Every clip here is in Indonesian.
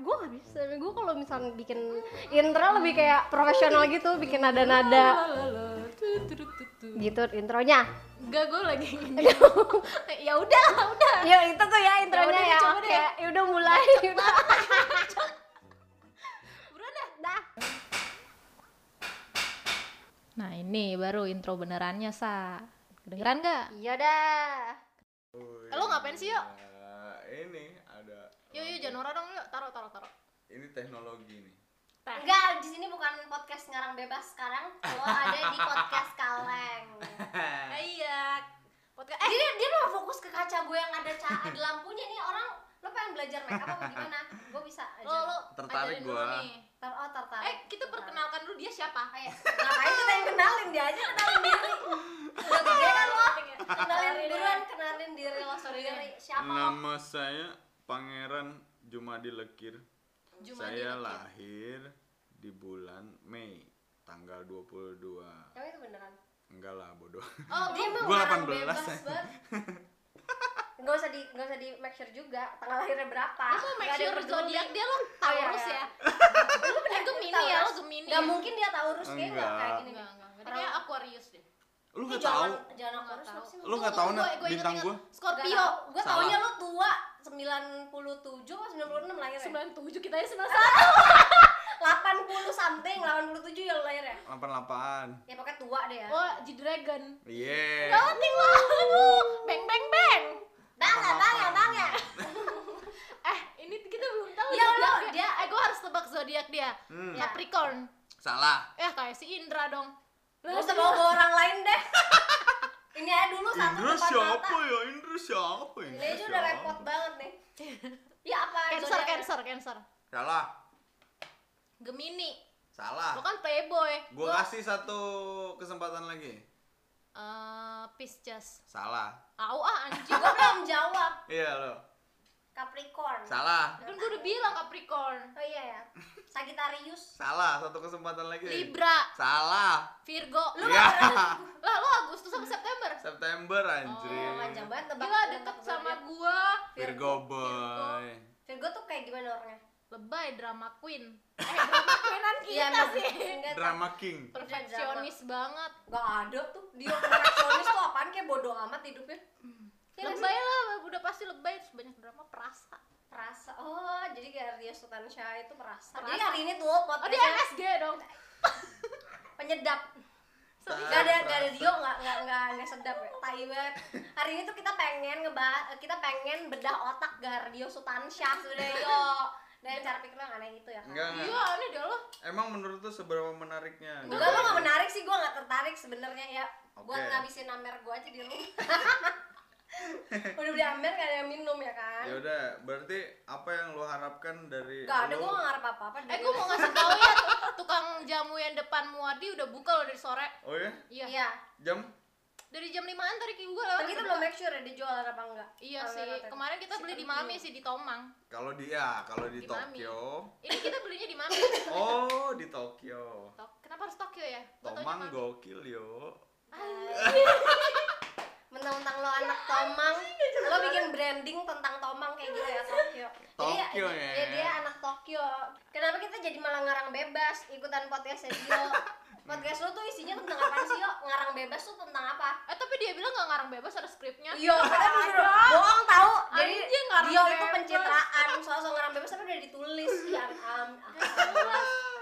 gue nggak bisa gue kalau misalnya bikin intro lebih kayak profesional gitu bikin nada-nada gitu intronya Enggak, gue lagi ya udah lah, udah. ya itu tuh ya intronya udah deh, ya oke deh. ya udah mulai udah Buruan dah. dah Nah, ini baru intro benerannya, Sa. Kedengeran nggak? iya dah Eh, lo ngapain sih, yuk? Eh, ini Yuk, yuk, jangan norak dong, yuk. Taruh, taruh, taruh. ini teknologi nih. enggak di sini bukan podcast ngarang bebas. Sekarang lo ada di podcast kaleng. Eh, iya. Podcast eh. jadi dia mau fokus ke kaca gue yang ada ca ada lampunya nih. Orang lo pengen belajar make up apa gimana? Gue bisa aja. Lo lo Tertarik nih. Ter oh tertarik. Eh, kita perkenalkan dulu dia siapa? Ayo, ngapain kita yang kenalin? Dia aja kenalin diri. Udah gede kan lo kenalin buruan kenalin diri lo sendiri. Siapa? Nama saya Pangeran Jumadi Lekir. Jumadi saya Lekir. lahir di bulan Mei tanggal 22. emang itu beneran Enggak lah, bodoh. Oh, dia gue mah Gua orang 18 bebas ya. Gak usah di gak usah di make sure juga tanggal lahirnya berapa Lu mau make Nggak ada yang sure zodiak dia lo Oh, iya, Taurus iya. ya? Lu bener Gemini ya, lo Gemini. Gak ya? mungkin dia Taurus kayak nggak Enggak. kayak gini Enggak, enggak. enggak. Dia kayak Aquarius deh. Lu Ih, nggak jangan tahu? jangan apa sih Lu nggak tahu, Nak, bintang gua? Scorpio. Gue Salah. taunya lu tua 97 atau 96 lahirnya 97 kita ya 91. 80 something 87 ya lu lahirnya 88. Ya pokoknya tua deh ya Oh, G-Dragon. Iya. Penting lah. Aduh, beng beng beng. Bang ya bang ya bang ya Eh, ini kita belum tahu Iya, zodiak lo, dia. Eh, gua harus tebak zodiak dia. Hmm. Ya. Capricorn. Salah. Eh, kayak si Indra dong. Gak usah bawa orang lain deh Ini aja dulu satu Indra siapa mata ya? Indra siapa? Ini Indra aja udah repot banget Ya? Cancer? Cancer. Salah. Gemini. Salah. Lo kan playboy. Gua kasih satu kesempatan lagi. eh Pisces. Salah. Au ah anjing. Gue belum jawab Iya lo. Capricorn Salah. kan gue udah bilang Capricorn. Oh iya ya Sagittarius Salah. Satu kesempatan lagi. Libra, Salah. Virgo. Lu Iya. lah lo Agustus sama September. September Oh, anjir. panjang banget tebak Gila deket sama gua. Virgo boy. Virgo tuh kayak gimana orangnya? Lebay drama queen. Eh drama queenan kita emang. sih. Enggak, Drama King. Perfeksionis banget. Gak ada tuh dia perfeksionis tuh apaan kayak bodoh amat hidupnya nggak sih? Lebay lah, udah pasti lebay terus banyak drama perasa. Perasa, oh jadi kayak Ria Sultansyah itu perasa Perasa. Jadi hari ini tuh Oh podcastnya dia MSG dong. penyedap Gak ada, gak ada Dio, gak, gak, gak, gak sedap ya, tai banget Hari ini tuh kita pengen ngebahas, kita pengen bedah otak Gardio Sultansyah sudah yo Dan cara pikir lo yang aneh itu ya kan? Enggak. Iya, ini dia lo. Emang menurut tuh seberapa menariknya? Enggak, lo gak menarik sih, gue gak tertarik sebenarnya ya Buat Oke. ngabisin amer gue aja di rumah Udah beli amer gak ada yang minum ya kan? Ya udah, berarti apa yang lu harapkan dari Gak ada, lu? gue gak ngarep apa-apa Eh dari gue mau ngasih tahu ya tukang jamu yang depan Muardi udah buka loh dari sore. Oh ya? Iya. Iya, Jam? Dari jam 5-an tadi gue lewat. tapi kita belum make sure ya dia jualan apa enggak Iya sih. Kemarin kita beli di Mami sih di Tomang. Kalau di ya, kalau di, Di Mami. Tokyo. Ini kita belinya di Mami. Oh, di Tokyo. Tok- Kenapa harus Tokyo ya? Tomang gokil yo. mentang-mentang lo anak Tomang. lo bikin branding tentang Tomang kayak gitu ya Tokyo. Tokyo jadi, ya. ya, dia anak Tokyo. Kenapa kita jadi malah ngarang bebas? Ikutan podcast Dio podcast lo tuh isinya tentang apa sih yo? Ngarang bebas tuh tentang apa? Eh tapi dia bilang gak ngarang bebas ada skripnya. Iya, kita disuruh bohong tahu. Jadi Anjing, ngarang Dio itu bebas. pencitraan, soal-soal ngarang bebas tapi udah ditulis. Ya, am, am,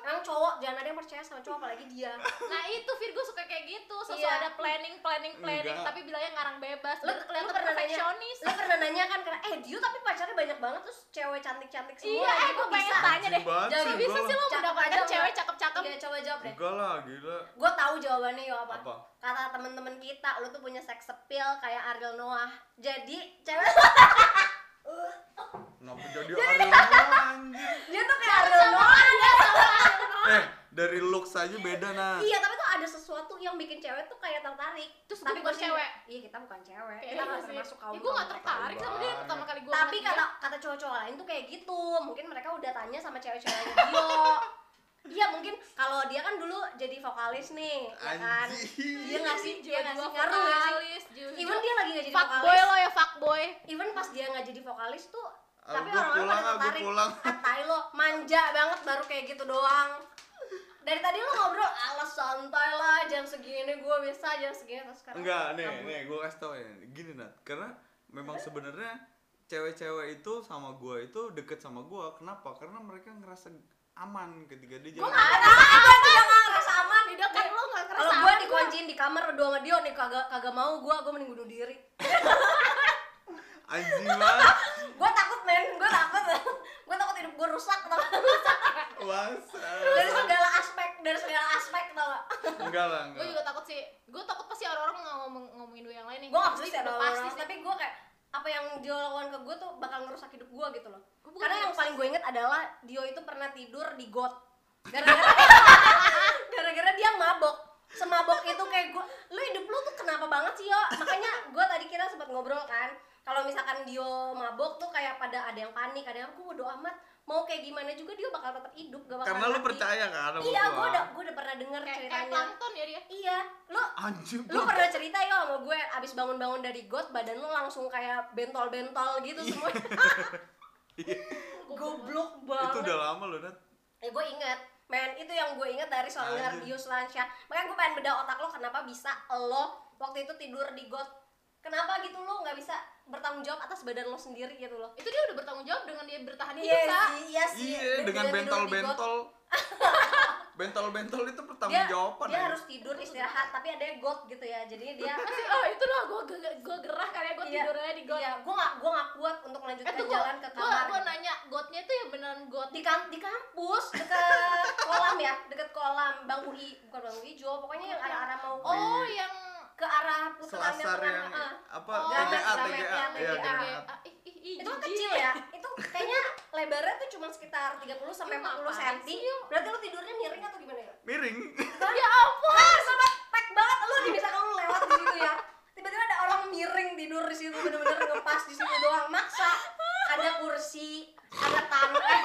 Emang cowok jangan ada yang percaya sama cowok apalagi dia. Nah itu Virgo suka kayak gitu, sosok Iya. ada planning, planning, planning, Enggak. tapi bilangnya ngarang bebas. Lu kelihatan pernah nanya, perfeksionis. lu pernah nanya kan karena eh Dio tapi pacarnya banyak banget terus cewek cantik-cantik semua. Iya, eh gue pengen tanya deh. Jadi sih, Bisa sih lo Cakep mendapatkan cewek nggak? cakep-cakep. Iya, coba jawab deh. Enggak lah, gila. Gue tahu jawabannya yo apa. Apa? Kata temen-temen kita, lu tuh punya sex appeal kayak Ariel Noah. Jadi cewek Kenapa jadi Ariel Noah, anjir? dia tuh kayak Ariel Noah. Eh, dari look saja beda nah. Iya, tapi tuh ada sesuatu yang bikin cewek tuh kayak tertarik. Terus tapi bukan cewek. Iya, kita bukan cewek. Kayak kita nggak gitu sih. termasuk kaum. Ya gue gak kaum mereka. tertarik sama dia pertama kali gue Tapi kata kata cowok-cowok lain tuh kayak gitu. Mungkin mereka udah tanya sama cewek-cewek Dio. Iya mungkin kalau dia kan dulu jadi vokalis nih, ya kan? Anjing. Iya nggak sih? Iya nggak sih? Ngaruh nggak sih? vokalis, Even dia lagi nggak jadi fuckboy vokalis. lo ya fuckboy. Even pas dia nggak jadi vokalis tuh, Ah, tapi orang-orang pada ah, tertarik. pulang. Ah, tai lo, manja banget baru kayak gitu doang dari tadi lu ngobrol alas santai lah jam segini gue bisa jam segini terus sekarang Enggak, nih, kabur. nih, gue kasih tau ya. Gini, Nat. Karena memang sebenarnya cewek-cewek itu sama gue itu deket sama gue. Kenapa? Karena mereka ngerasa aman ketika dia gue jalan. gue juga nggak ngerasa aman Di dekat lu nggak ngerasa kalau gue dikunciin di kamar berdua sama Dio nih kagak kagak mau gue gue mending bunuh diri Anjing banget. gue takut men gue takut gue takut hidup gue rusak tau gak? Bangsa. dari segala aspek dari segala aspek tau gak? Enggak lah, gue enggak. juga takut sih. Gue takut pasti orang-orang nggak ngomong ngomongin gue yang lain nih. Gue gak Pasti bisa udah dong pasti sih. Tapi gue kayak apa yang Dio lakukan ke gue tuh bakal ngerusak hidup gue gitu loh. Gua bukan karena yang paling gue inget adalah Dio itu pernah tidur di got. Gara-gara gara-gara dia mabok. Semabok itu kayak gue lu hidup lu tuh kenapa banget sih yo? Makanya gue tadi kita sempat ngobrol kan misalkan Dio mabok tuh kayak pada ada yang panik ada yang gue bodo amat mau kayak gimana juga dia bakal tetap hidup gak bakal Karena lu percaya kan iya gue gua. udah gue udah pernah denger kayak kayak ceritanya plankton ya dia iya lu Anjing. lu pernah cerita ya sama gue abis bangun-bangun dari got badan lu langsung kayak bentol-bentol gitu semua Iya. goblok Itu banget udah lama loh, Nat. ya gue inget men itu yang gue inget dari Anjir. Gardius Lansha makanya gue pengen bedah otak lo kenapa bisa lo waktu itu tidur di got kenapa gitu lo nggak bisa bertanggung jawab atas badan lo sendiri gitu loh itu dia udah bertanggung jawab dengan dia bertahan hidup iya Sa. sih iya sih Iya, Dia dengan tidur di got. bentol-bentol. Bentol-bentol itu dia, pertanggungjawaban dia ya. harus tidur istirahat tapi ada got gitu ya jadi dia Pasti, oh itu loh gue gue gerah kali ya gue Iya, tidurnya di got iya gue gak gue gak kuat untuk eh melanjutkan tuh jalan ke gue kamar gue gitu. nanya gotnya itu yang beneran got di kan di kampus dekat kolam ya dekat kolam bang UI bukan bang UI Jo pokoknya yang arah-arah mau ke, oh yang ke arah putaran Selasar yang ah. apa? Oh, TGA, TGA. TGA. TGA. Itu kan kecil ya. itu kayaknya lebarnya tuh cuma sekitar 30 sampai Ih, 40 ngapain cm berarti lu tidurnya miring atau gimana ya? Miring. ya ampun. Ah, sobat pek banget. Lu nih bisa kamu lewat di situ ya. Tiba-tiba ada orang miring tidur di situ bener-bener ngepas di situ doang. Maksa ada kursi ada tanah eh,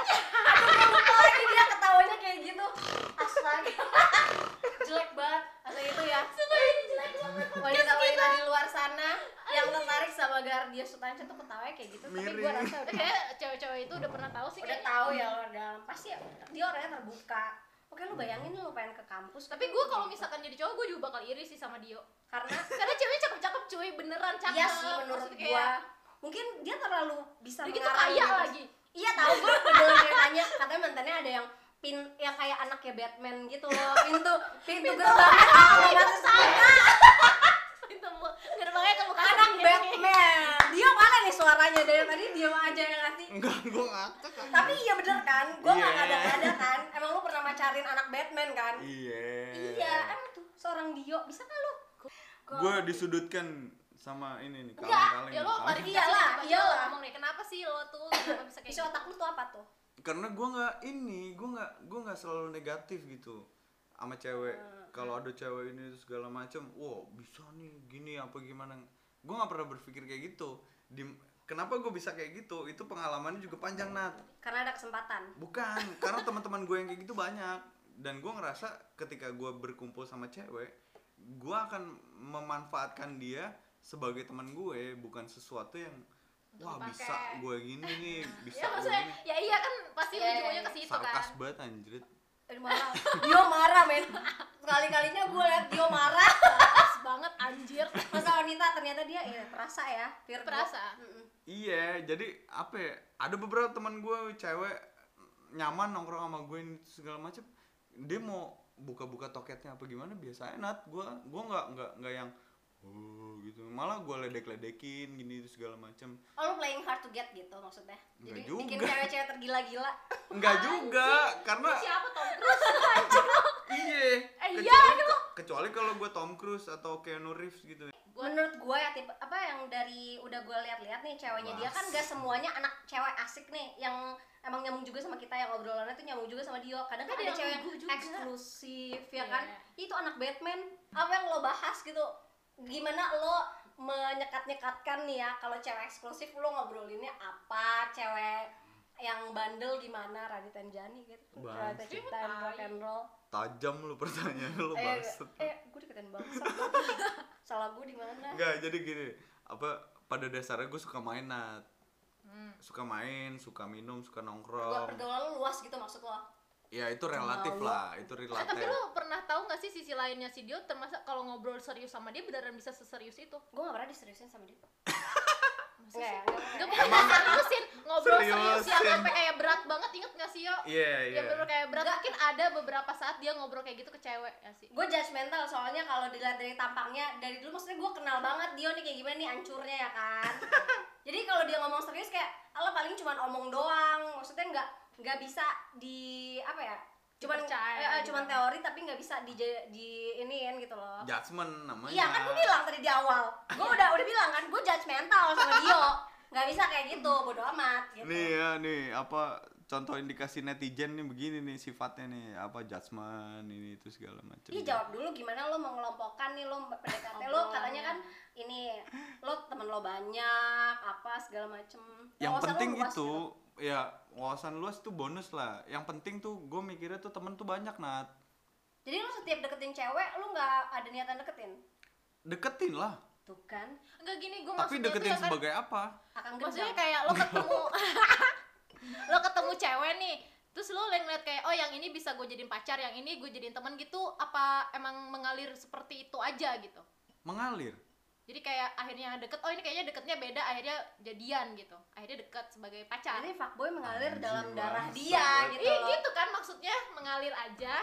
lupa lagi dia ketawanya kayak gitu. Astaga. Jelek banget. Asal itu ya wanita-wanita di luar sana yang tertarik sama Gardia Sutanca tuh ketawanya kayak gitu. Tapi gue Miring. rasa udah kayak cewek-cewek itu udah pernah tahu sih udah tahu ya luar dalam pasti ya, dia orangnya terbuka. Oke lu bayangin lu pengen ke kampus tapi gue kalau misalkan jadi cowok gue juga bakal iri sih sama Dio. Karena karena ceweknya cakep-cakep cuy. Beneran cakep. Iya sih menurut kayak, mungkin dia terlalu bisa gitu kaya lagi. Iya tahu gua. Dengar ceritanya katanya mantannya ada yang pin yang kayak anaknya Batman gitu loh. Pintu pintu masuk sana itu bu gerbangnya ke muka anak sendiri. Batman nih suaranya dari tadi dia aja yang ngasih Enggak, gua ngakak. kan. tapi iya bener kan gua nggak Iya. ada ada kan emang lu pernah macarin anak Batman kan Iya. iya emang tuh seorang Dio bisa kan lu Gue disudutkan sama ini nih kaleng-kaleng. ya lo klarifikasi Iyalah, iyalah. ngomong deh kenapa sih lo tuh kenapa bisa kayak isi gitu otak lu tuh apa tuh Karena gue nggak ini, gue nggak gue nggak selalu negatif gitu sama cewek. Hmm. Kalau ada cewek ini segala macam, wow bisa nih gini apa gimana. Gue nggak pernah berpikir kayak gitu. Di, kenapa gue bisa kayak gitu? Itu pengalamannya juga panjang nat. karena ada kesempatan Bukan, karena teman-teman gue yang kayak gitu banyak dan gue ngerasa ketika gue berkumpul sama cewek, gue akan memanfaatkan dia sebagai teman gue, bukan sesuatu yang wah dipakai. bisa gue gini nih, bisa ya gue maksudnya gini. ya iya kan pasti Iya, ujung-ujungnya iya, ke situ Sarkas kan banget anjrit. Marah Dio marah men sekali-kalinya gue liat Dio marah banget anjir masa wanita ternyata dia ya perasa ya Virgo. Perasa. Iya, jadi apa ya? Ada beberapa teman gue cewek nyaman nongkrong sama gue ini segala macem. Dia mau buka-buka toketnya apa gimana biasanya nat gue gue nggak nggak nggak yang oh gitu malah gue ledek-ledekin gini itu segala macem oh lu playing hard to get gitu maksudnya Enggak jadi juga. bikin cewek-cewek tergila-gila Enggak juga karena siapa Tom Cruise iya Eh, iya, kecuali kalau gue Tom Cruise atau Keanu Reeves gitu. Menurut gue ya tipe apa yang dari udah gue lihat-lihat nih ceweknya dia kan gak semuanya anak cewek asik nih. Yang emang nyambung juga sama kita yang obrolannya tuh nyambung juga sama Dio. Kadang kan Ada ada yang cewek yang juga. eksklusif ya Iya. kan itu anak Batman. Apa yang lo bahas gitu? Gimana lo menyekat-nyekatkan nih ya kalau cewek eksklusif lo ngobrolinnya apa? Cewek yang bandel gimana Radit Jani gitu Bang. Radit Cipta Tai. rock and roll tajam lu pertanyaan lu eh, bangsat. eh gue deketin bangsa salah gue di mana? Enggak, jadi gini, apa pada dasarnya gue suka main nat Hmm. suka main, suka minum, suka Gua nongkrong pergaulan lu luas gitu maksud ya itu relatif Malu. lah itu Eh, relatif. Tapi lu pernah tahu nggak sih sisi lainnya si Dio termasuk kalau ngobrol serius sama dia beneran bisa seserius itu? gue gak pernah diseriusin sama dia. Enggak ya, enggak, Enggak enggak. bukan seriusin, ngobrol serius. yang Seriusin. sampai kayak berat banget inget gak sih yo? iya Ya iya. bener kayak berat. Mungkin ada beberapa saat dia ngobrol kayak gitu ke cewek ya sih. gue judgmental soalnya kalau dilihat dari tampangnya dari dulu maksudnya gue kenal banget dia nih kayak gimana nih hancurnya ya kan? Jadi kalau dia ngomong serius kayak Allah paling cuman omong doang. Maksudnya nggak nggak bisa di apa ya cuman eh, eh, gitu. cuman teori tapi nggak bisa di di iniin gitu loh. Judgement namanya. Iya kan gue bilang tadi di awal. Gue udah udah bilang kan gue judgmental sama Dio nggak bisa kayak gitu bodo amat gitu. Nih ya nih apa contoh indikasi netizen nih begini nih sifatnya nih apa judgement ini itu segala macam. Iya jawab dulu gimana lo mengelompokkan nih lo PDKT lo katanya kan ini lo temen lo banyak apa segala macem. Yang Wawasan penting itu gitu. ya wawasan luas tuh bonus lah. Yang penting tuh gue mikirnya tuh temen tuh banyak nat. Jadi lo setiap deketin cewek lo nggak ada niatan deketin? Deketin lah tuh kan. Enggak gini gue tapi deketin kan sebagai apa? Akan maksudnya kayak lo ketemu lo ketemu cewek nih terus lo yang ngeliat kayak oh yang ini bisa gue jadiin pacar yang ini gue jadiin teman gitu apa emang mengalir seperti itu aja gitu? Mengalir? Jadi kayak akhirnya deket oh ini kayaknya deketnya beda akhirnya jadian gitu. Akhirnya deket sebagai pacar. Jadi fuckboy mengalir Anjing, dalam darah dia gitu Iya loh. gitu kan maksudnya mengalir aja.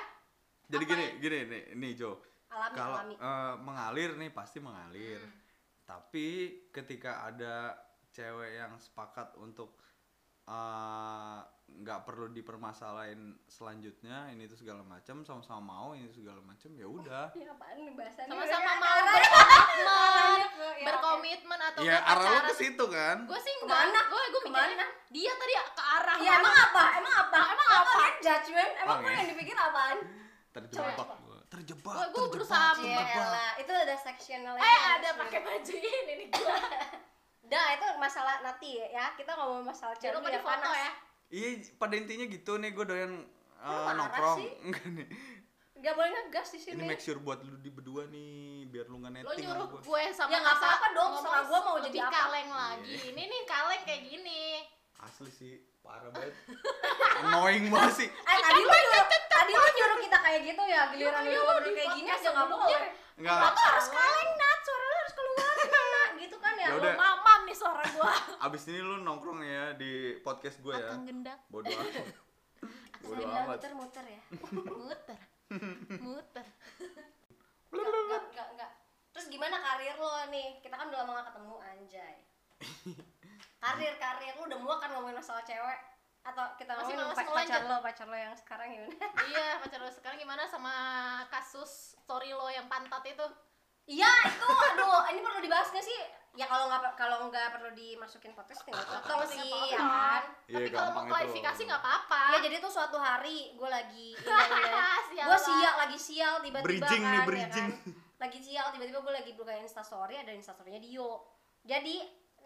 Jadi Apa gini ya? gini nih nih Jo alami kalau alami. eh, mengalir nih pasti mengalir. Hmm. tapi ketika ada cewek yang sepakat untuk eh, nggak perlu dipermasalahin selanjutnya ini tuh segala macam sama-sama mau ini tuh segala macam ya udah. Sama-sama Ya, mau arahnya- berkomitmen arahnya ke- ya, berkomitmen atau ya nggak arah lo pacaran. ke situ kan? Gue sih enggak. Gue gue mikirnya dia tadi ke arah ya emang apa? Emang apa? Emang apa? Judgment? Emang Oh, gue iya. yang dipikir apaan? Terjebak terjebak Gua- gua terjebak, berusaha terjebak. Itu ada sectional eh ada pakai baju ini nih gue Dah itu masalah nanti ya. Kita ngomong masalah cewek yang di foto panas. ya iya pada intinya gitu nih gue doyan marah nongkrong enggak nih Gak boleh ngegas di sini. ini make sure buat lu di berdua nih biar lu nggak lo netting nyuruh sama gua. gue sama Ya, nggak Nasa apa-apa dong, terserah gua mau jadi apa. kaleng lagi ini nih kaleng kayak gini asli sih parah banget annoying banget sih Eh tadi lu nyuruh, tadi lu nyuruh kita kayak gitu ya, giliran lu iya, ngobrol kayak gini aja nggak boleh. enggak Lo tuh harus kaleng nat, suara lu harus keluar gitu kan ya. Ya udah. mamam nih suara gue abis ini lu nongkrong ya di podcast gue ya akan gendang bodoh amat Saya bodoh bilang amat muter-muter ya. muter muter Enggak, enggak, enggak, enggak. Terus gimana karir lo nih? Kita kan udah lama gak ketemu anjay. karir, karir lu udah muak kan ngomongin masalah cewek? Atau kita Masih ngomongin males pacar, lo, pacar lo yang sekarang gimana? iya pacar lo sekarang gimana sama kasus story lo yang pantat itu Iya itu, aduh, ini perlu dibahas gak sih? Ya kalau nggak kalau nggak perlu dimasukin podcast tinggal potong sih, potong. ya kan? Iya, tapi kalau mau gampang itu. klarifikasi nggak apa-apa Ya jadi tuh suatu hari gue lagi Sialan. gue sial lagi sial tiba-tiba Bridging kan, nih, ya kan? Lagi sial tiba-tiba gue lagi buka instastory ada instastorynya Dio. Jadi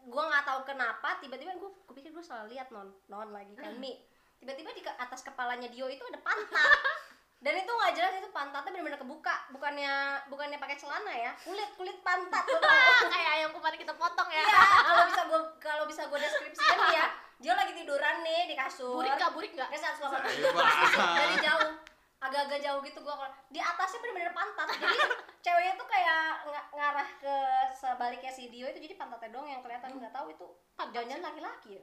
gue nggak tahu kenapa tiba-tiba gue gue pikir gue salah lihat non non lagi kan mi? Tiba-tiba di ke- atas kepalanya Dio itu ada pantat. Dan itu nggak jelas itu pantatnya benar-benar kebuka. Bukannya bukannya pakai celana ya kulit kulit pantat. Kayak ayam kemarin kita potong ya. Iya, kalau bisa gue kalau bisa gue deskripsikan nih ya dia lagi tiduran nih di kasur. Burik gak burik gak Dia saat selama Hebat. dari jauh agak-agak jauh gitu gua kalau di atasnya bener-bener pantat. Jadi ceweknya tuh kayak ng- ngarah ke sebaliknya si Dio itu jadi pantatnya doang yang kelihatan. Nggak tahu itu jangan laki-laki ya?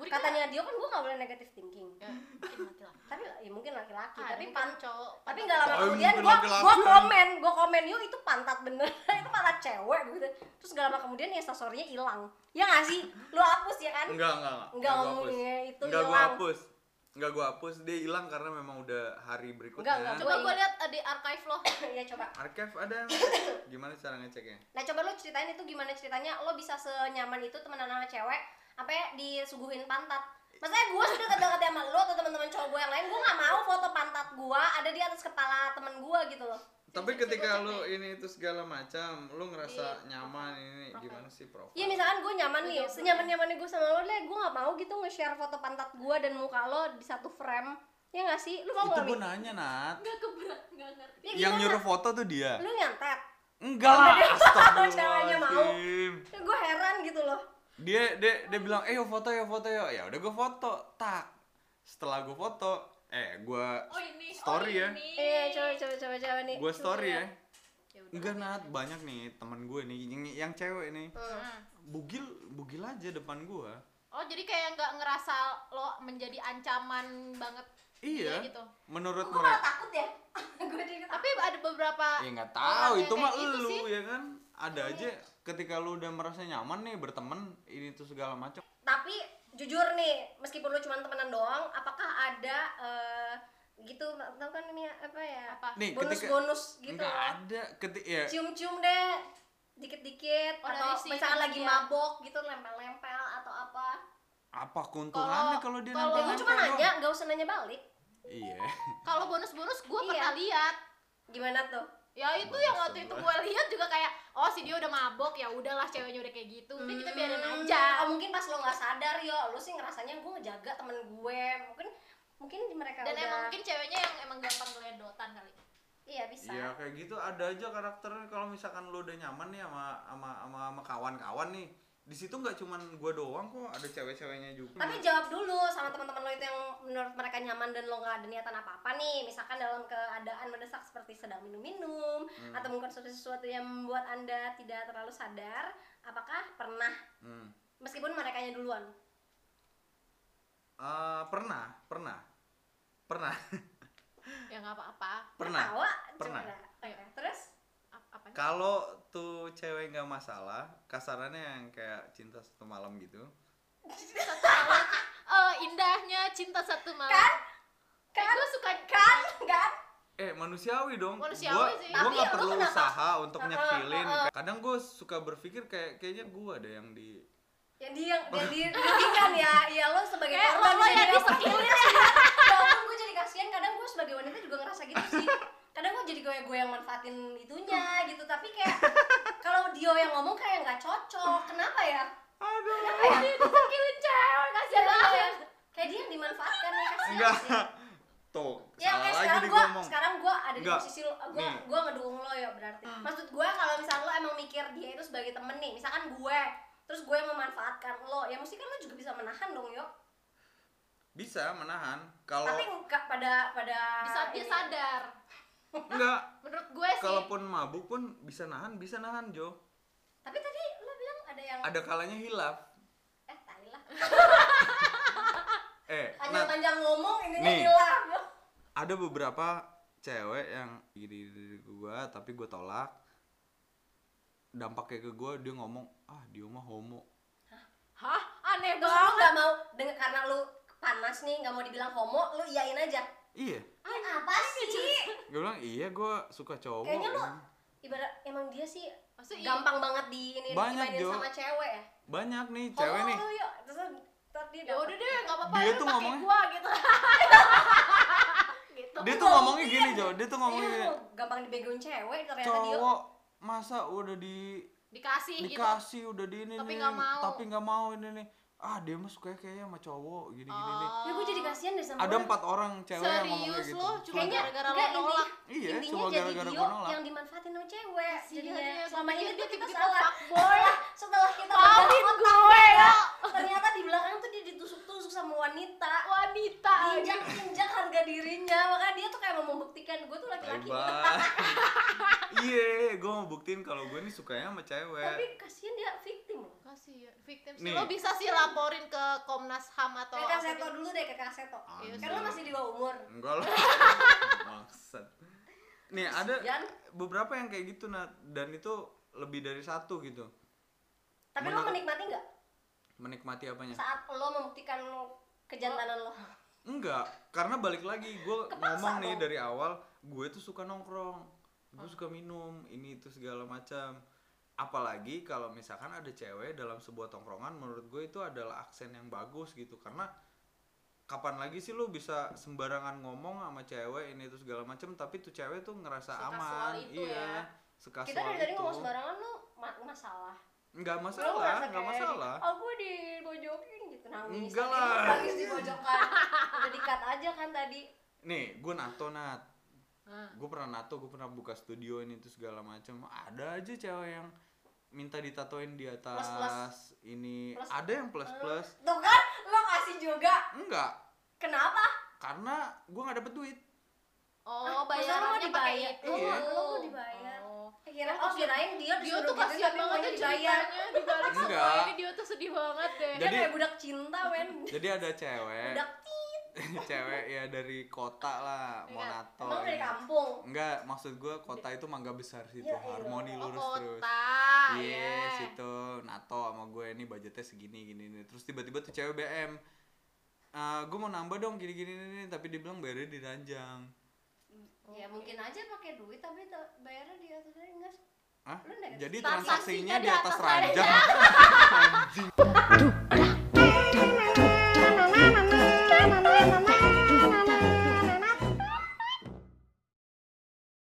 Katanya Dio kan gua nggak boleh negative thinking. Ya, mungkin laki-laki. Tapi ya mungkin laki-laki Ah, tapi pan cowok tapi nggak lama kemudian gua gua komen gua komen yuk itu pantat bener. Itu pantat cewek gitu. Terus nggak lama kemudian ya storynya hilang. Ya nggak sih? Lu hapus ya kan? Enggak enggak Enggak gua ngomongnya itu enggak gua hilang. hapus enggak gua hapus dia hilang karena memang udah hari berikutnya. Enggak, enggak, coba gue lihat uh, di archive lo. Ya coba. Archive ada. Gimana cara ngeceknya? Nah coba lu ceritain itu gimana ceritanya. Lo bisa senyaman itu temenan sama cewek apa ya disuguhin pantat. Maksudnya gue sudah deket-deket sama lo atau teman-teman cowok gue yang lain Gue gak mau foto pantat gue ada di atas kepala temen gue gitu loh tapi ketika lu ini itu segala macam lu ngerasa Di nyaman ini profile. gimana sih prof Iya misalkan gue nyaman nih, Iya, senyaman-nyamannya gue sama lo deh Gue gak mau gitu nge-share foto pantat gue dan muka lo di satu frame. Ya gak sih? Lu mau itu gak gua Mi? nanya nat. Nggak keberat nggak ngerti. Ya, yang nyuruh foto tuh dia? Lu nyantet. Enggak lah Ceweknya mau. ya, Gue heran gitu loh. Dia dia dia bilang eh yuk foto ya foto ya ya udah gue foto tak. Setelah gue foto eh gua oh ini Story oh, ya. Iya, coba coba coba coba nih. gua story ya Ya udah. enggak nat banyak nih teman gue nih yang, yang cewek nih Hmm. Bugil bugil aja depan gua oh jadi kayak nggak ngerasa lo menjadi ancaman banget iya gitu menurut Gue malah mereka takut ya. Gue jadi takut. tapi ada beberapa ya nggak tahu itu mah gitu lu sih. ya kan ada aja ketika lu udah merasa nyaman nih berteman ini tuh segala macam Tapi jujur nih, meskipun lu cuma temenan doang, apakah ada eh, gitu tau kan ini apa ya? apa nih ketika Bonus-bonus gitu. nggak loh. ada ketika ya Cium-cium deh dikit-dikit Oh, atau dari si misalkan lagi dia. mabok gitu lempel-lempel atau apa. apa keuntungannya Kalau- dia kalau- Ya gue cuma nanya, nggak usah nanya balik. iya kalau bonus-bonus gue Iya. pernah lihat Gimana tuh? Ya itu yang waktu itu gue lihat juga kayak oh si dia udah mabok ya udahlah ceweknya udah kayak gitu. Udah kita biarin Hmm, aja. Oh, mungkin pas lo nggak sadar yo, lo sih ngerasanya gue ngejaga temen gue. Mungkin mungkin mereka dan udah emang mungkin ceweknya yang emang gampang geledotan kali. Iya bisa. Iya kayak gitu. Ada aja karakternya. Kalau misalkan lu udah nyaman nih sama sama sama, sama kawan-kawan nih di situ nggak cuman gua doang kok ada cewek-ceweknya juga Tapi jawab dulu sama teman-teman lo itu yang menurut mereka nyaman dan lo nggak ada niatan apa-apa nih. Misalkan dalam keadaan mendesak seperti sedang minum-minum Hmm. atau mungkin sesuatu sesuatu yang membuat anda tidak terlalu sadar. Apakah pernah Hmm. meskipun mereka duluan? Eh, pernah pernah pernah ya nggak apa-apa pernah Ketawa, Pernah. coba. Oke, Terus? Kalau tuh cewek nggak masalah kasarannya yang kayak cinta satu malam gitu satu malam eh indahnya cinta satu malam Kan? kan Kan? gue suka Kan? Kan? eh manusiawi dong Manusiawi gua sih. gua nggak lu perlu kenapa? usaha untuk heeh. kadang gue suka berpikir kayak kayaknya gua ada yang di Yang dia yang di dirugikan ya. Ya lo sebagai Eh, korban lo- lo yang jadi disekilin Ya ampun, gue jadi kasihan kadang gue sebagai wanita juga ngerasa gitu sih. Kadang gue jadi gue gue yang manfaatin itunya gitu, tapi kayak kalau Dio yang ngomong kayak nggak cocok. Kenapa ya? aduh Kenapa ya? disekilin cewek kasihan Kayak, banget kayak dia yang dimanfaatkan ya kasihan enggak sih. tuh Ya lagi sekarang gue gua ngomong sekarang gue ada di posisi lo, gue gue ngedukung lo ya berarti. Maksud gue kalau misalnya lo emang mikir dia itu sebagai temen nih, misalkan gue, terus gue yang memanfaatkan lo, ya mesti kan lo juga bisa menahan dong yo. bisa menahan kalau Tapi enggak pada pada di saat dia ini- sadar enggak. Menurut gue sih. Kalaupun mabuk pun bisa nahan bisa nahan Jo. Tapi tadi lo bilang ada yang ada kalanya hilaf. Eh tai lah. eh nah Panjang-panjang ngomong ininya Nih. hilang. ada beberapa cewek yang gini dari gua tapi gua tolak. Dampaknya ke gua dia ngomong ah dia mah homo. Hah? Aneh banget nggak mau dengan karena lu panas nih nggak mau dibilang homo, lu iyain aja. Iya. Ah, apa sih? gue bilang iya gua suka cowok. Kayaknya lu ibarat emang dia sih Maksudnya gampang banget di ini Banyak, Jo. sama cewek ya. banyak nih cewek Homo nih. yuk. Terus ntar dia ya udah deh nggak apa-apa. Dia tuh ngomongnya- gua gitu. Gitu. Dia tuh ngomongnya gini Jo. Dia tuh ngomongnya Iya, gini. gampang dibegoin cewek ternyata dia. cowok masa udah di dikasih gitu. Dikasih udah di ini Tapi nih, nggak mau. tapi nggak mau ini nih ah dia mah suka kayaknya sama cowok gini gini nih Ya gue jadi kasihan deh sama ada empat orang cewek yang ngomong kayak serius gitu lo cuma Kayaknya gara-gara lo nolak Iya, intinya cuma jadi gara-gara gua nolak. yang dimanfaatin sama cewek. Kasihan Jadinya dia, selama ini tuh dia kita salah. fuckboy. Setelah- Setelah kita Maafin gue, ya. ternyata di belakang tuh dia ditusuk-tusuk sama wanita. wanita Injak-injak harga dirinya, makanya dia tuh kayak mau membuktikan gue tuh laki-laki. Iya gue mau buktiin kalau gue nih sukanya sama cewek Tapi kasihan dia victim loh. Kasih victim sih. Nih. lo bisa sih laporin ke Komnas HAM atau Kak apa Seto gitu. dulu deh, ke Kak Seto. Iya Kan lo masih di bawah umur. enggak lah. Maksud. Nih ada Jan, beberapa yang kayak gitu nah dan itu lebih dari satu gitu. Tapi lo Menurut- menikmati nggak? Menikmati apanya? Saat lo membuktikan kejantanan lo? enggak. Karena balik lagi gue ngomong nih dong. dari awal gue tuh suka nongkrong. Gue suka minum ini itu segala macam apalagi kalau misalkan ada cewek dalam sebuah tongkrongan menurut gue itu adalah aksen yang bagus gitu karena kapan lagi sih lu bisa sembarangan ngomong sama cewek ini itu segala macam tapi tuh cewek tuh ngerasa Sekasual aman itu iya ya. sekasual Kita dari tadi ngomong sembarangan lo ma- masalah. nggak Lo masalah ngerasa nggak kayak, masalah Aku di pojokin gitu nangis. Enggak lah. Nangis di pojokan. Udah dikat aja kan tadi. nih gue nato nat gue pernah nato gue pernah buka studio ini tuh segala macam ada aja cewek yang minta ditatoin di atas Plus-plus. ini Plus- ada yang plus plus Tuh kan lo kasih juga. enggak Kenapa? karena gue nggak dapet duit oh bayarannya pakai dibayar? itu Iya. Lu mau dibayar? oh. Eh, kira oh kirain dia dia tuh gituin kasihan banget maunya ya dibayar ceritanya semua ini dia tuh sedih banget deh dia Jadi- kayak budak cinta men jadi ada cewek budak cewek ya dari kota lah Iya. Monato emang dari kampung enggak maksud gue kota itu mangga besar situ Ya harmoni oh lurus terus kota Iya, iya situ nato sama gue ini budgetnya segini gini nih. Terus tiba-tiba tuh cewek BM. "Ah, gue mau nambah dong gini gini nih, tapi dia bilang bayarnya di ranjang. ya mungkin aja pakai duit tapi ta- bayarnya di atas aja enggak Hah? Jadi Transaksinya di di atas atas ranjang. Anjing. マママママ